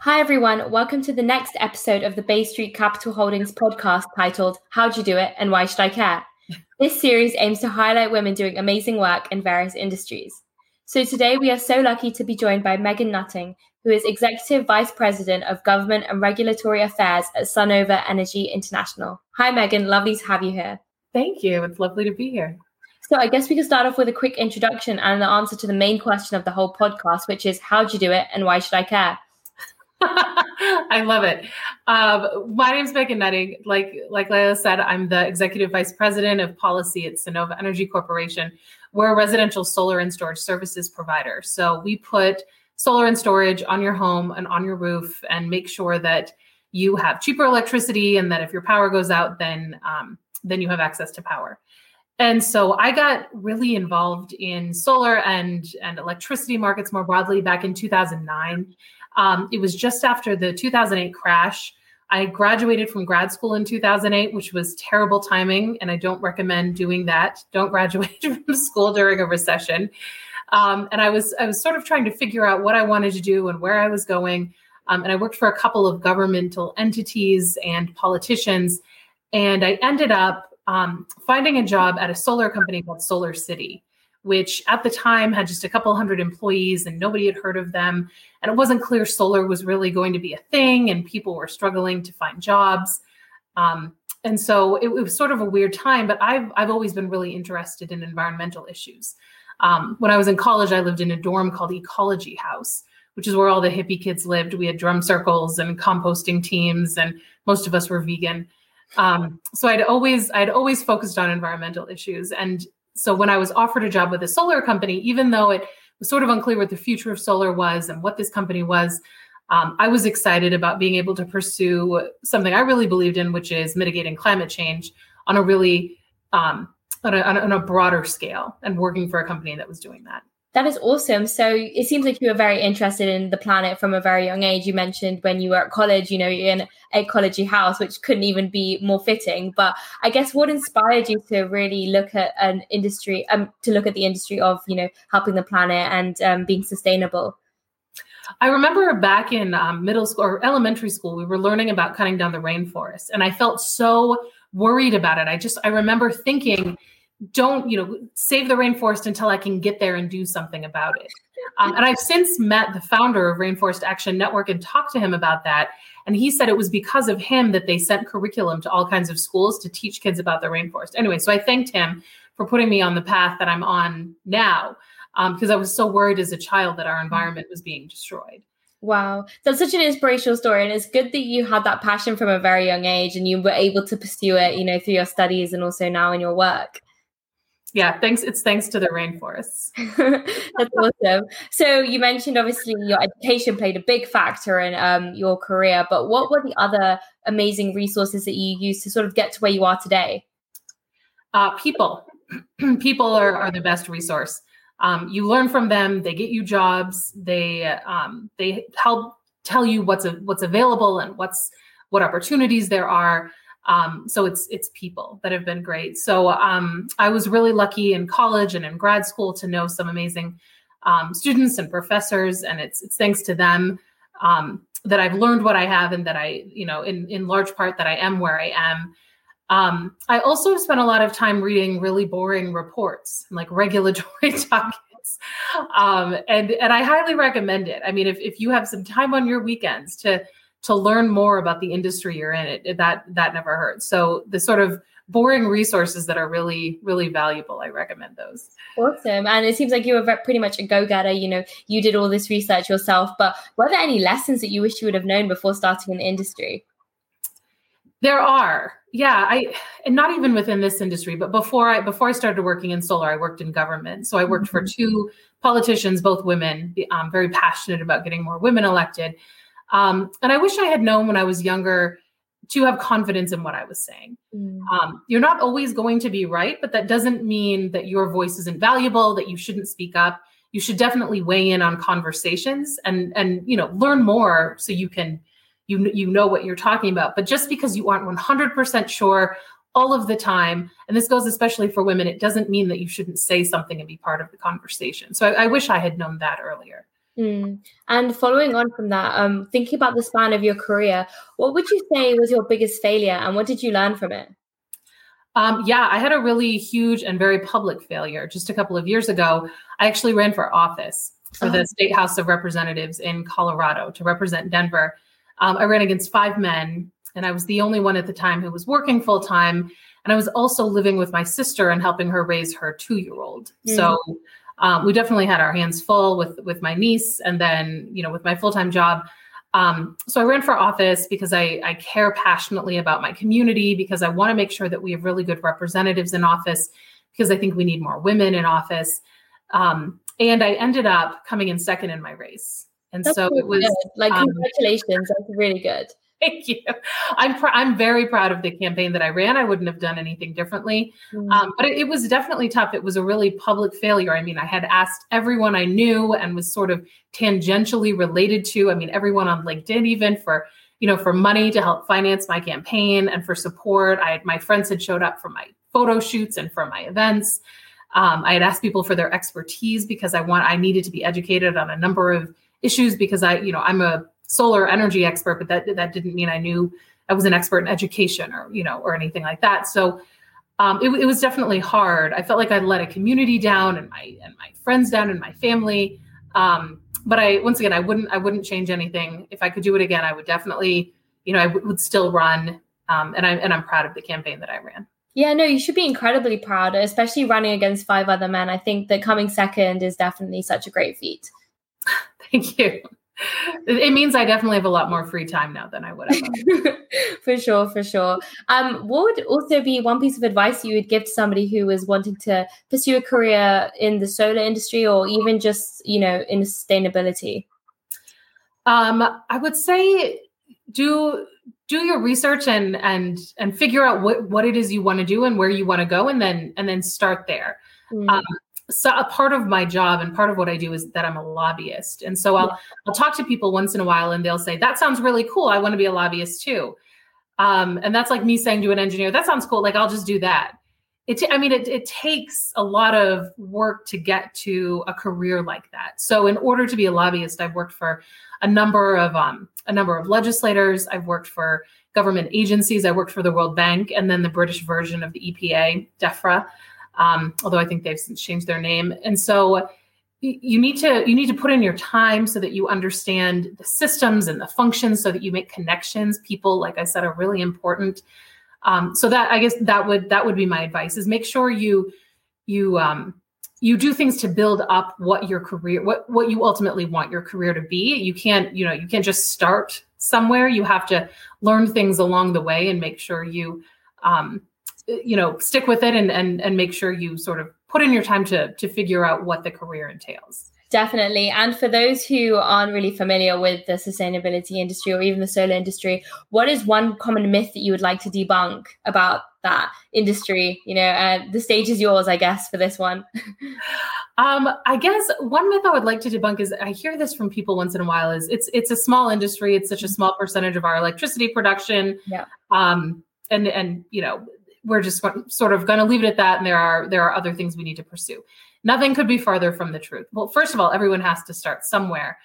Hi, everyone. Welcome to the next episode of the Bay Street Capital Holdings podcast titled How'd You Do It and Why Should I Care? This series aims to highlight women doing amazing work in various industries. So today we are so lucky to be joined by Megan Nutting, who is Executive Vice President of Government and Regulatory Affairs at Sunnova Energy International. Hi, Megan. Lovely to have you here. Thank you. It's lovely to be here. So I guess we can start off with a quick introduction and the answer to the main question of the whole podcast, which is how'd you do it and why should I care? I love it. Um, my name is Megan Nutting. Like like Leila said, I'm the executive vice president of policy at Sunnova Energy Corporation. We're a residential solar and storage services provider. So we put solar and storage on your home and on your roof, and make sure that you have cheaper electricity, and that if your power goes out, then um, then you have access to power. And so I got really involved in solar and and electricity markets more broadly back in 2009. Um, it was just after the 2008 crash. I graduated from grad school in 2008, which was terrible timing, and I don't recommend doing that. Don't graduate from school during a recession. Um, and I was I was sort of trying to figure out what I wanted to do and where I was going. Um, and I worked for a couple of governmental entities and politicians, and I ended up um, finding a job at a solar company called Solar City which at the time had just a couple hundred employees and nobody had heard of them. And it wasn't clear solar was really going to be a thing, and people were struggling to find jobs. Um, and so it, it, was sort of a weird time, but I've, I've always been really interested in environmental issues. Um, when I was in college, I lived in a dorm called Ecology House, which is where all the hippie kids lived. We had drum circles and composting teams, and most of us were vegan. Um, so I'd always I'd always focused on environmental issues, and so when I was offered a job with a solar company, even though it was sort of unclear what the future of solar was and what this company was, um, I was excited about being able to pursue something I really believed in, which is mitigating climate change on a really um, on, a, on a broader scale and working for a company that was doing that. That is awesome. So it seems like you were very interested in the planet from a very young age. You mentioned when you were at college, you know, in a ecology house, which couldn't even be more fitting. But I guess what inspired you to really look at an industry, um, to look at the industry of, you know, helping the planet and um, being sustainable? I remember back in um, middle school or elementary school, we were learning about cutting down the rainforest, and I felt so worried about it. I just I remember thinking don't you know save the rainforest until i can get there and do something about it. Um, and i've since met the founder of rainforest action network and talked to him about that. And he said it was because of him that they sent curriculum to all kinds of schools to teach kids about the rainforest. Anyway so i thanked him for putting me on the path that i'm on now because um, i was so worried as a child that our environment was being destroyed. Wow, that's such an inspirational story, and it's good that you had that passion from a very young age, and you were able to pursue it, you know, through your studies and also now in your work yeah thanks it's thanks to the rainforests. That's awesome. So you mentioned obviously your education played a big factor in um, your career but what were the other amazing resources that you used to sort of get to where you are today? Uh, people. People are, are the best resource. Um, you learn from them they get you jobs they um, they help tell you what's a, what's available and what's what opportunities there are um, so it's it's people that have been great. So um, I was really lucky in college and in grad school to know some amazing um, students and professors, and it's it's thanks to them um, that I've learned what I have, and that I you know in in large part that I am where I am. Um, I also spent a lot of time reading really boring reports, like regulatory documents, um, and and I highly recommend it. I mean, if if you have some time on your weekends to to learn more about the industry you're in, it, that that never hurts. So the sort of boring resources that are really really valuable, I recommend those. Awesome, and it seems like you were pretty much a go getter. You know, you did all this research yourself, but were there any lessons that you wish you would have known before starting in the industry? There are, yeah. I and not even within this industry, but before I before I started working in solar, I worked in government. So I worked mm-hmm. for two politicians, both women, um, very passionate about getting more women elected. Um, and I wish I had known when I was younger to have confidence in what I was saying. Mm. Um, you're not always going to be right, but that doesn't mean that your voice isn't valuable, that you shouldn't speak up. You should definitely weigh in on conversations and and you know learn more so you can you you know what you're talking about. But just because you aren't 100% sure all of the time, and this goes especially for women, it doesn't mean that you shouldn't say something and be part of the conversation. So I, I wish I had known that earlier. Mm. And following on from that, um, thinking about the span of your career, what would you say was your biggest failure and what did you learn from it? Um, yeah, I had a really huge and very public failure just a couple of years ago. I actually ran for office for oh. the State House of Representatives in Colorado to represent Denver. Um, I ran against five men, and I was the only one at the time who was working full time. And I was also living with my sister and helping her raise her two year old. Mm. So um, we definitely had our hands full with with my niece, and then you know with my full time job. Um, so I ran for office because I, I care passionately about my community because I want to make sure that we have really good representatives in office because I think we need more women in office. Um, and I ended up coming in second in my race. And That's so really it was good. like um, congratulations. That's really good. Thank you. I'm pr- I'm very proud of the campaign that I ran. I wouldn't have done anything differently, mm. um, but it, it, was definitely tough. It was a really public failure. I mean, I had asked everyone I knew and was sort of tangentially related to. I mean, everyone on LinkedIn, even for you know, for money to help finance my campaign and for support. I my friends had showed up for my photo shoots and for my events. Um, I had asked people for their expertise because I want I needed to be educated on a number of issues because I, you know, I'm a solar energy expert, but that that didn't mean I knew I was an expert in education or you know or anything like that. So um, it, it was definitely hard. I felt like I let a community down and my and my friends down and my family. Um, but I once again I wouldn't I wouldn't change anything. If I could do it again, I would definitely you know I w- would still run. Um, and I and I'm proud of the campaign that I ran. Yeah, no, you should be incredibly proud, especially running against five other men. I think that coming second is definitely such a great feat. Thank you it means I definitely have a lot more free time now than I would have. for sure, for sure. Um, what would also be one piece of advice you would give to somebody who is wanting to pursue a career in the solar industry or even just, you know, in sustainability? Um, I would say do do your research and and and figure out what what it is you want to do and where you want to go and then and then start there. Mm. Um, so a part of my job and part of what I do is that I'm a lobbyist. And so I'll. I'll talk to people once in a while and they'll say, that sounds really cool. I want to be a lobbyist too. Um, and that's like me saying to an engineer, that sounds cool. Like I'll just do that. It, I mean, it, it takes a lot of work to get to a career like that. So in order to be a lobbyist, I've worked for a number of um, a number of legislators. I've worked for government agencies. I worked for the World Bank and then the British version of the EPA, DEFRA um, although I think they've since changed their name. And so you need to you need to put in your time so that you understand the systems and the functions so that you make connections. People like i said are really important. Um, so that i guess that would that would be my advice is make sure you you um, you do things to build up what your career what what you ultimately want your career to be. You can't you know you can't just start somewhere. You have to learn things along the way and make sure you um, you know stick with it and and and make sure you sort of put in your time to to figure out what the career entails. Definitely. And for those who aren't really familiar with the sustainability industry or even the solar industry what is one common myth that you would like to debunk about that industry? You know uh, the stage is yours i guess for this one. Um, i guess one myth i would like to debunk is i hear this from people once in a while is it's it's a small industry. It's such a small percentage of our electricity production. Yeah. Um and and you know we're just sort of going to leave it at that and there are there are other things we need to pursue. Nothing could be farther from the truth. Well first of all everyone has to start somewhere.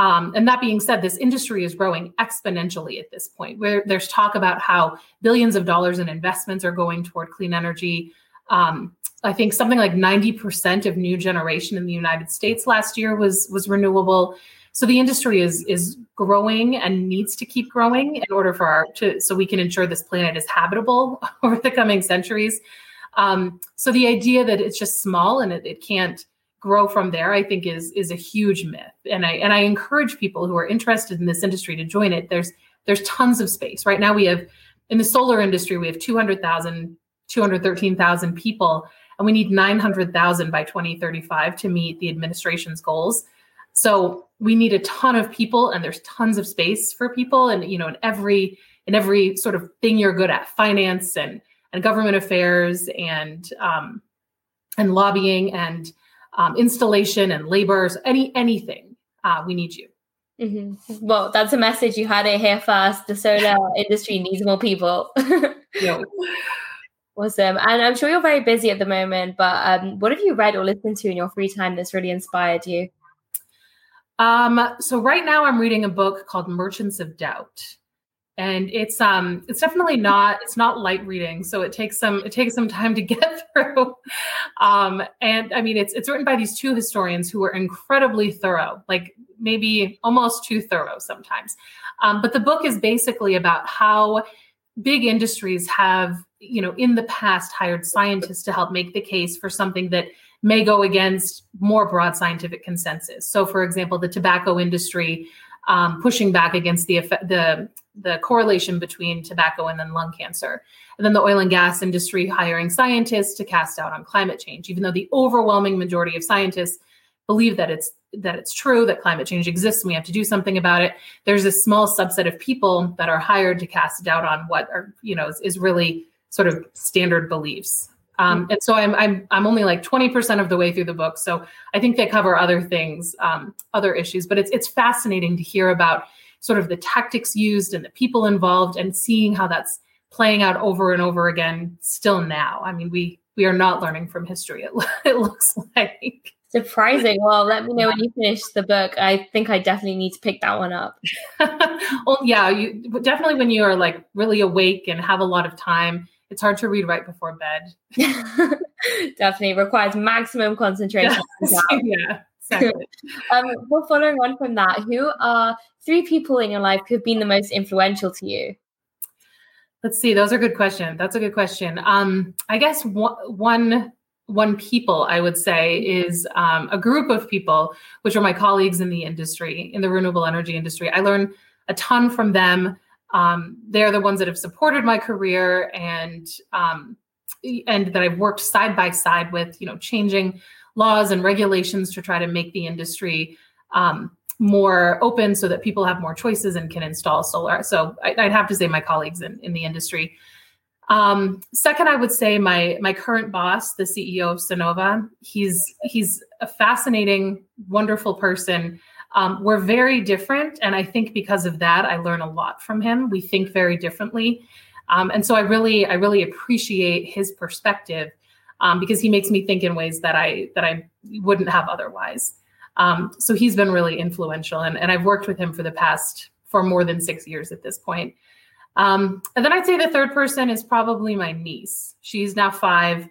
Um, and that being said this industry is growing exponentially at this point where there's talk about how billions of dollars in investments are going toward clean energy. Um, i think something like 90% of new generation in the united states last year was was renewable so the industry is is growing and needs to keep growing in order for our to so we can ensure this planet is habitable over the coming centuries. Um, so the idea that it's just small and it, it can't grow from there, I think is is a huge myth. And I and I encourage people who are interested in this industry to join it. There's there's tons of space. Right now we have in the solar industry, we have 200,000, 213,000 people, and we need 900,000 by 2035 to meet the administration's goals. So we need a ton of people and there's tons of space for people. And you know in every in every sort of thing you're good at finance and and government affairs and um, and lobbying and um, installation and labor any anything uh, we need you. Mm-hmm. well that's a message you had it here first. The solar industry needs more people. Yeah. awesome. And i'm sure you're very busy at the moment but um, what have you read or listened to in your free time that's really inspired you Um, so right now I'm reading a book called Merchants of Doubt. And it's um it's definitely not it's not light reading, so it takes some it takes some time to get through. Um, and I mean it's it's written by these two historians who are incredibly thorough, like maybe almost too thorough sometimes. Um, but the book is basically about how big industries have you know in the past hired scientists to help make the case for something that may go against more broad scientific consensus. So, for example, the tobacco industry um, pushing back against the the the correlation between tobacco and then lung cancer, and then the oil and gas industry hiring scientists to cast doubt on climate change, even though the overwhelming majority of scientists believe that it's that it's true that climate change exists and we have to do something about it. There's a small subset of people that are hired to cast doubt on what are you know is, is really sort of standard beliefs. Um, and so I'm I'm I'm only like 20% of the way through the book. So I think they cover other things, um, other issues. But it's it's fascinating to hear about sort of the tactics used and the people involved and seeing how that's playing out over and over again still now. I mean, we we are not learning from history. It, it looks like surprising. Well, let me know when you finish the book. I think I definitely need to pick that one up. well, yeah, you definitely when you are like really awake and have a lot of time it's hard to read right before bed. Definitely requires maximum concentration. yeah, exactly. um, well, following on from that, who are three people in your life who have been the most influential to you? Let's see. Those are good questions. That's a good question. Um, I guess one one people I would say is um, a group of people, which are my colleagues in the industry, in the renewable energy industry. I learn a ton from them um, they're the ones that have supported my career and um, and that I've worked side by side with, you know, changing laws and regulations to try to make the industry um, more open so that people have more choices and can install solar. So I, would have to say my colleagues in, in the industry. Um, second, I would say my my current boss, the CEO of Sunnova. He's he's a fascinating, wonderful person um, we're very different. And I think because of that, I learn a lot from him. We think very differently. Um, and so I really, I really appreciate his perspective um, because he makes me think in ways that I that I wouldn't have otherwise. Um, so he's been really influential, and, and I've worked with him for the past for more than six years at this point. Um, and then I'd say the third person is probably my niece. She's now five.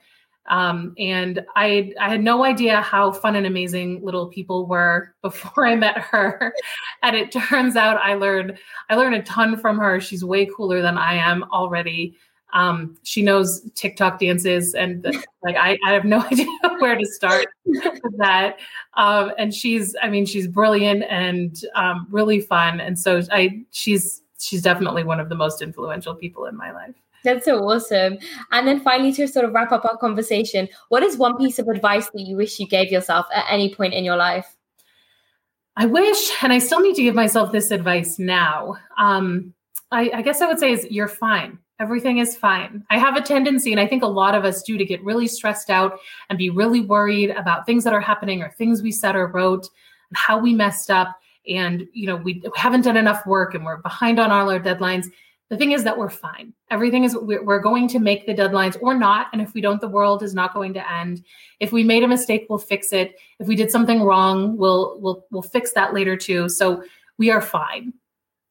Um, and I I had no idea how fun and amazing little people were before I met her. and it turns out I learned I learned a ton from her. She's way cooler than I am already. Um, she knows TikTok dances and the, like I, I have no idea where to start with that. Um, and she's I mean she's brilliant and um, really fun. And so I she's she's definitely one of the most influential people in my life. That's so awesome. And then finally, to sort of wrap up our conversation, what is one piece of advice that you wish you gave yourself at any point in your life? I wish, and I still need to give myself this advice now. Um, I, I guess I would say is you're fine. Everything is fine. I have a tendency, and I think a lot of us do, to get really stressed out and be really worried about things that are happening or things we said or wrote, and how we messed up, and you know we haven't done enough work and we're behind on all our deadlines the thing is that we're fine. Everything is, we're going to make the deadlines or not. And if we don't, the world is not going to end. If we made a mistake, we'll fix it. If we did something wrong, we'll, we'll, we'll fix that later too. So we are fine.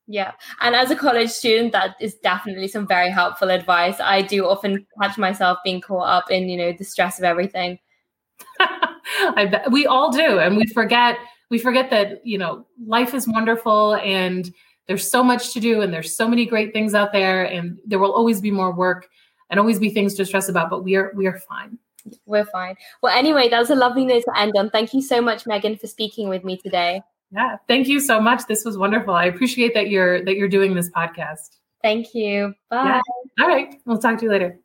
Yeah. And as a college student, that is definitely some very helpful advice. I do often catch myself being caught up in, you know, the stress of everything. I bet we all do. And we forget, we forget that, you know, life is wonderful and there's so much to do and there's so many great things out there and there will always be more work and always be things to stress about but we are we are fine. We're fine. Well anyway that was a lovely note to end on. Thank you so much megan for speaking with me today. Yeah thank you so much. This was wonderful. I appreciate that you're that you're doing this podcast. Thank you. Bye. Yeah. all right. We'll talk to you later